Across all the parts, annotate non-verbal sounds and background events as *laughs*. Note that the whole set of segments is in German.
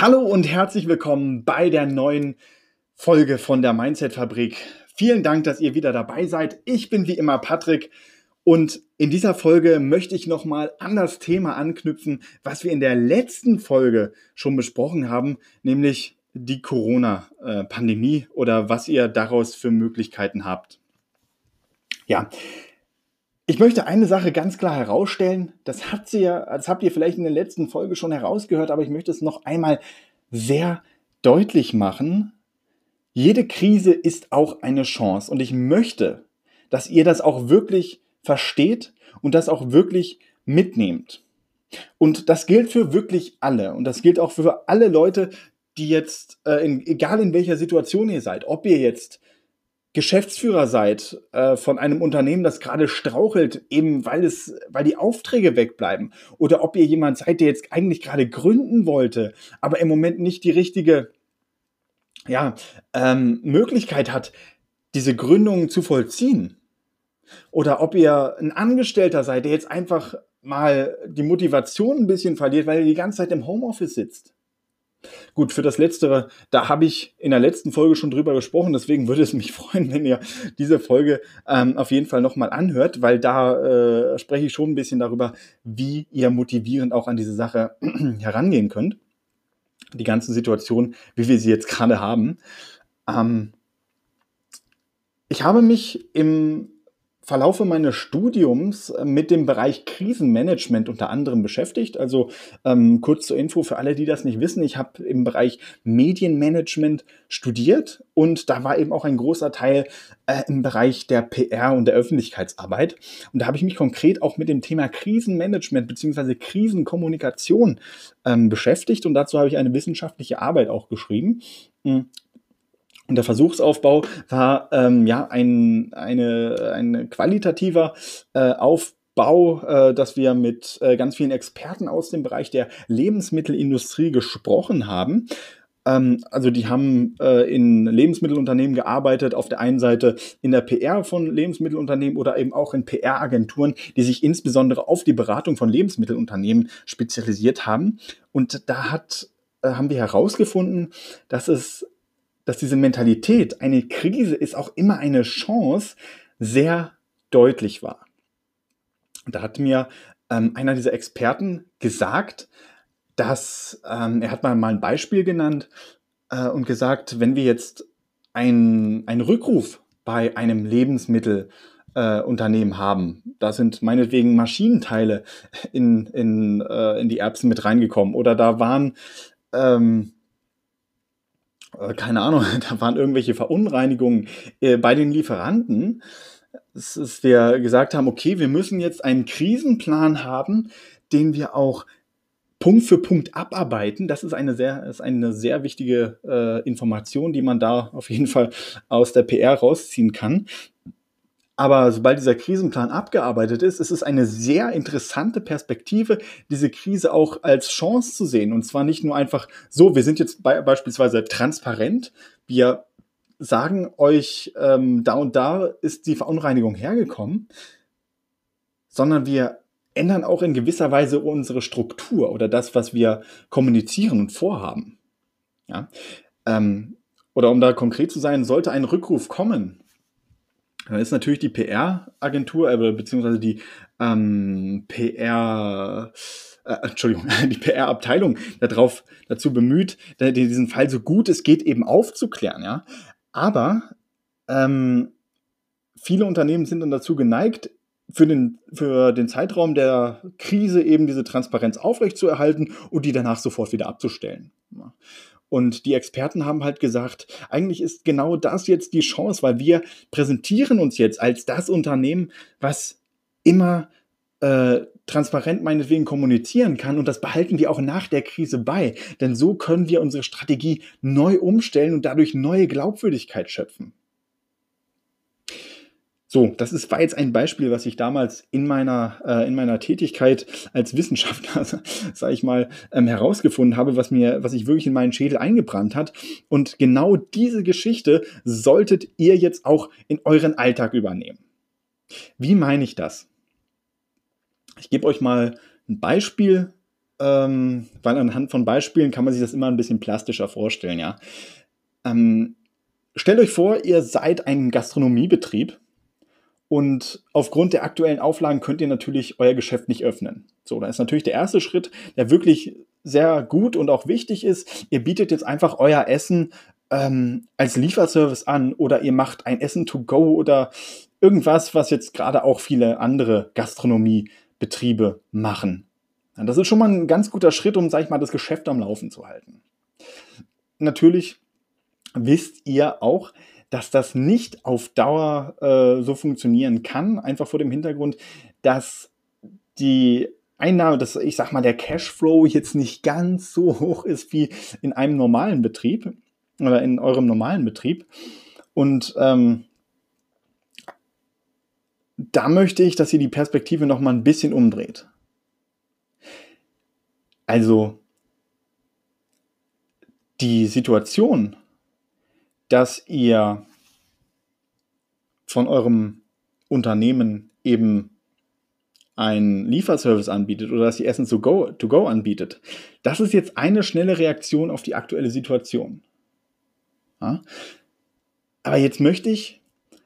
Hallo und herzlich willkommen bei der neuen Folge von der Mindset Fabrik. Vielen Dank, dass ihr wieder dabei seid. Ich bin wie immer Patrick und in dieser Folge möchte ich nochmal an das Thema anknüpfen, was wir in der letzten Folge schon besprochen haben, nämlich die Corona-Pandemie oder was ihr daraus für Möglichkeiten habt. Ja, ich möchte eine Sache ganz klar herausstellen. Das hat sie ja, das habt ihr vielleicht in der letzten Folge schon herausgehört, aber ich möchte es noch einmal sehr deutlich machen. Jede Krise ist auch eine Chance und ich möchte, dass ihr das auch wirklich versteht und das auch wirklich mitnehmt. Und das gilt für wirklich alle und das gilt auch für alle Leute, die jetzt, äh, in, egal in welcher Situation ihr seid, ob ihr jetzt Geschäftsführer seid äh, von einem Unternehmen, das gerade strauchelt, eben weil es, weil die Aufträge wegbleiben, oder ob ihr jemand seid, der jetzt eigentlich gerade gründen wollte, aber im Moment nicht die richtige ja, ähm, Möglichkeit hat, diese Gründung zu vollziehen. Oder ob ihr ein Angestellter seid, der jetzt einfach mal die Motivation ein bisschen verliert, weil ihr die ganze Zeit im Homeoffice sitzt. Gut, für das Letztere, da habe ich in der letzten Folge schon drüber gesprochen, deswegen würde es mich *laughs* freuen, wenn ihr diese Folge ähm, auf jeden Fall nochmal anhört, weil da äh, spreche ich schon ein bisschen darüber, wie ihr motivierend auch an diese Sache *clears throat* herangehen könnt. Die ganzen Situationen, wie wir sie jetzt gerade haben. Ähm, ich habe mich im Verlaufe meines Studiums äh, mit dem Bereich Krisenmanagement unter anderem beschäftigt. Also ähm, kurz zur Info für alle, die das nicht wissen. Ich habe im Bereich Medienmanagement studiert und da war eben auch ein großer Teil äh, im Bereich der PR und der Öffentlichkeitsarbeit. Und da habe ich mich konkret auch mit dem Thema Krisenmanagement bzw. Krisenkommunikation ähm, beschäftigt und dazu habe ich eine wissenschaftliche Arbeit auch geschrieben. Und der Versuchsaufbau war ähm, ja ein, eine, ein qualitativer äh, Aufbau, äh, dass wir mit äh, ganz vielen Experten aus dem Bereich der Lebensmittelindustrie gesprochen haben. Ähm, also die haben äh, in Lebensmittelunternehmen gearbeitet, auf der einen Seite in der PR von Lebensmittelunternehmen oder eben auch in PR-Agenturen, die sich insbesondere auf die Beratung von Lebensmittelunternehmen spezialisiert haben. Und da hat, äh, haben wir herausgefunden, dass es dass diese Mentalität, eine Krise ist auch immer eine Chance, sehr deutlich war. Da hat mir ähm, einer dieser Experten gesagt, dass ähm, er hat mal, mal ein Beispiel genannt äh, und gesagt, wenn wir jetzt einen Rückruf bei einem Lebensmittelunternehmen äh, haben, da sind meinetwegen Maschinenteile in, in, äh, in die Erbsen mit reingekommen oder da waren ähm, äh, keine Ahnung, *laughs* da waren irgendwelche Verunreinigungen äh, bei den Lieferanten, dass wir gesagt haben, okay, wir müssen jetzt einen Krisenplan haben, den wir auch Punkt für Punkt abarbeiten. Das ist eine sehr, ist eine sehr wichtige äh, Information, die man da auf jeden Fall aus der PR rausziehen kann. Aber sobald dieser Krisenplan abgearbeitet ist, ist es eine sehr interessante Perspektive, diese Krise auch als Chance zu sehen. Und zwar nicht nur einfach so, wir sind jetzt be beispielsweise transparent, wir sagen euch, ähm, da und da ist die Verunreinigung hergekommen, sondern wir ändern auch in gewisser Weise unsere Struktur oder das, was wir kommunizieren und vorhaben. Ja? Ähm, oder um da konkret zu sein, sollte ein Rückruf kommen dann ist natürlich die PR-Agentur, äh, beziehungsweise die ähm, PR, äh, Entschuldigung, *laughs* die PR-Abteilung darauf dazu bemüht, diesen Fall so gut es geht eben aufzuklären, ja. Aber ähm, viele Unternehmen sind dann dazu geneigt, für den, für den Zeitraum der Krise eben diese Transparenz aufrechtzuerhalten und die danach sofort wieder abzustellen. Und die Experten haben halt gesagt, eigentlich ist genau das jetzt die Chance, weil wir präsentieren uns jetzt als das Unternehmen, was immer äh, transparent meinetwegen kommunizieren kann und das behalten wir auch nach der Krise bei. Denn so können wir unsere Strategie neu umstellen und dadurch neue Glaubwürdigkeit schöpfen. So, das ist, war jetzt ein Beispiel, was ich damals in meiner, äh, in meiner Tätigkeit als Wissenschaftler, *laughs* sage ich mal, ähm, herausgefunden habe, was mir, was sich wirklich in meinen Schädel eingebrannt hat. Und genau diese Geschichte solltet ihr jetzt auch in euren Alltag übernehmen. Wie meine ich das? Ich gebe euch mal ein Beispiel ähm, weil anhand von Beispielen kann man sich das immer ein bisschen plastischer vorstellen, ja. Ähm, stellt euch vor, ihr seid ein Gastronomiebetrieb und aufgrund der aktuellen Auflagen könnt ihr natürlich euer Geschäft nicht öffnen. So, da ist natürlich der erste Schritt, der wirklich sehr gut und auch wichtig ist. Ihr bietet jetzt einfach euer Essen ähm, als Lieferservice an oder ihr macht ein Essen to go oder irgendwas, was jetzt gerade auch viele andere Gastronomiebetriebe machen. Ja, das ist schon mal ein ganz guter Schritt, um, sag ich mal, das Geschäft am Laufen zu halten. Natürlich wisst ihr auch, dass das nicht auf Dauer äh, so funktionieren kann, einfach vor dem Hintergrund, dass die Einnahme, dass ich sag mal, der Cashflow jetzt nicht ganz so hoch ist wie in einem normalen Betrieb oder in eurem normalen Betrieb. Und ähm, da möchte ich, dass ihr die Perspektive noch mal ein bisschen umdreht. Also die Situation, dass ihr von eurem Unternehmen eben einen Lieferservice anbietet oder dass ihr Essen to go, to go anbietet, das ist jetzt eine schnelle Reaktion auf die aktuelle Situation. Ja? Aber jetzt möchte ich,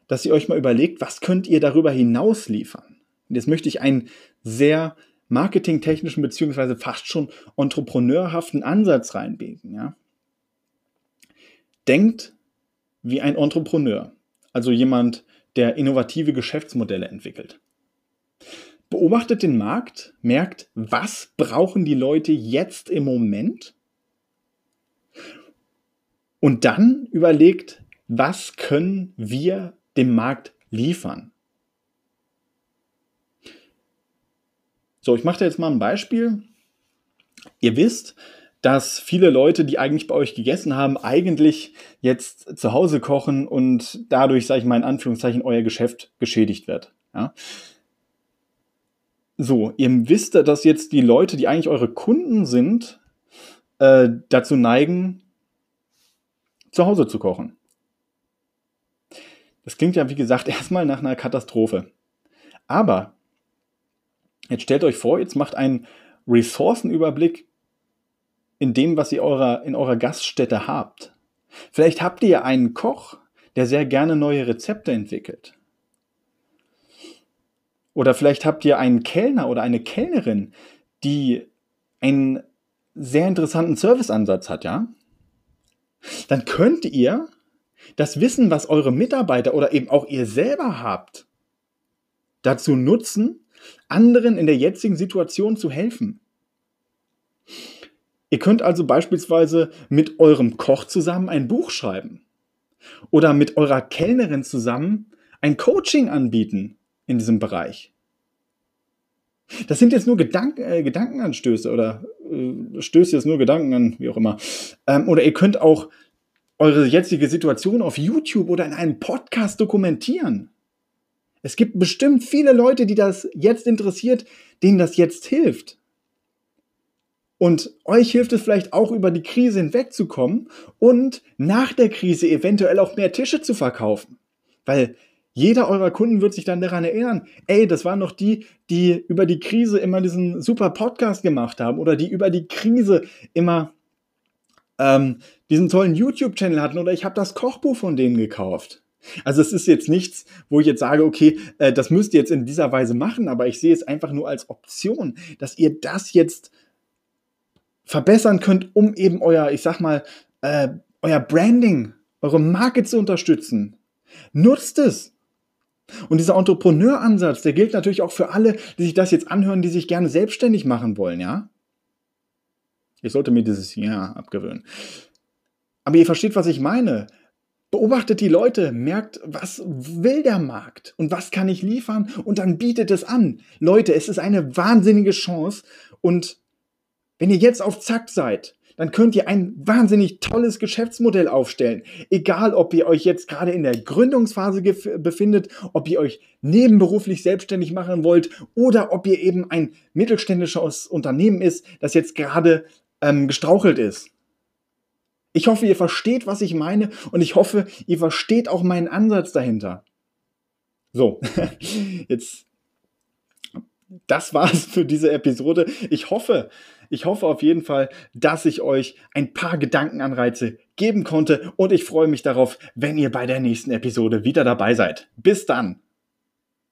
dass ihr euch mal überlegt, was könnt ihr darüber hinaus liefern? Und jetzt möchte ich einen sehr marketingtechnischen beziehungsweise fast schon entrepreneurhaften Ansatz reinbiegen. Ja? Denkt wie ein Entrepreneur, also jemand, der innovative Geschäftsmodelle entwickelt. Beobachtet den Markt, merkt, was brauchen die Leute jetzt im Moment und dann überlegt, was können wir dem Markt liefern. So, ich mache da jetzt mal ein Beispiel. Ihr wisst, dass viele Leute, die eigentlich bei euch gegessen haben, eigentlich jetzt zu Hause kochen und dadurch, sage ich mal in Anführungszeichen, euer Geschäft geschädigt wird. Ja? So, ihr wisst, dass jetzt die Leute, die eigentlich eure Kunden sind, äh, dazu neigen, zu Hause zu kochen. Das klingt ja, wie gesagt, *laughs* erstmal nach einer Katastrophe. Aber jetzt stellt euch vor, jetzt macht einen Ressourcenüberblick in dem, was ihr eurer, in eurer Gaststätte habt. Vielleicht habt ihr einen Koch, der sehr gerne neue Rezepte entwickelt. Oder vielleicht habt ihr einen Kellner oder eine Kellnerin, die einen sehr interessanten Serviceansatz hat, ja? Dann könnt ihr das Wissen, was eure Mitarbeiter oder eben auch ihr selber habt, dazu nutzen, anderen in der jetzigen Situation zu helfen. Ihr könnt also beispielsweise mit eurem Koch zusammen ein Buch schreiben oder mit eurer Kellnerin zusammen ein Coaching anbieten in diesem Bereich. Das sind jetzt nur Gedank äh, Gedankenanstöße oder äh, stößt jetzt nur Gedanken an, wie auch immer. Ähm, oder ihr könnt auch eure jetzige Situation auf YouTube oder in einem Podcast dokumentieren. Es gibt bestimmt viele Leute, die das jetzt interessiert, denen das jetzt hilft. Und euch hilft es vielleicht auch über die Krise hinwegzukommen und nach der Krise eventuell auch mehr Tische zu verkaufen. Weil jeder eurer Kunden wird sich dann daran erinnern, ey, das waren noch die, die über die Krise immer diesen super Podcast gemacht haben oder die über die Krise immer ähm, diesen tollen YouTube-Channel hatten oder ich habe das Kochbuch von denen gekauft. Also es ist jetzt nichts, wo ich jetzt sage, okay, äh, das müsst ihr jetzt in dieser Weise machen, aber ich sehe es einfach nur als Option, dass ihr das jetzt verbessern könnt, um eben euer, ich sag mal, äh, euer Branding, eure Marke zu unterstützen. Nutzt es. Und dieser Entrepreneur-Ansatz, der gilt natürlich auch für alle, die sich das jetzt anhören, die sich gerne selbstständig machen wollen, ja? Ich sollte mir dieses Ja abgewöhnen. Aber ihr versteht, was ich meine. Beobachtet die Leute, merkt, was will der Markt und was kann ich liefern und dann bietet es an. Leute, es ist eine wahnsinnige Chance und wenn ihr jetzt auf Zack seid, dann könnt ihr ein wahnsinnig tolles Geschäftsmodell aufstellen. Egal, ob ihr euch jetzt gerade in der Gründungsphase befindet, ob ihr euch nebenberuflich selbstständig machen wollt oder ob ihr eben ein mittelständisches Unternehmen ist, das jetzt gerade ähm, gestrauchelt ist. Ich hoffe, ihr versteht, was ich meine und ich hoffe, ihr versteht auch meinen Ansatz dahinter. So, *laughs* jetzt, das war's für diese Episode. Ich hoffe, Ich hoffe auf jeden Fall, dass ich euch ein paar Gedankenanreize geben konnte und ich freue mich darauf, wenn ihr bei der nächsten Episode wieder dabei seid. Bis dann!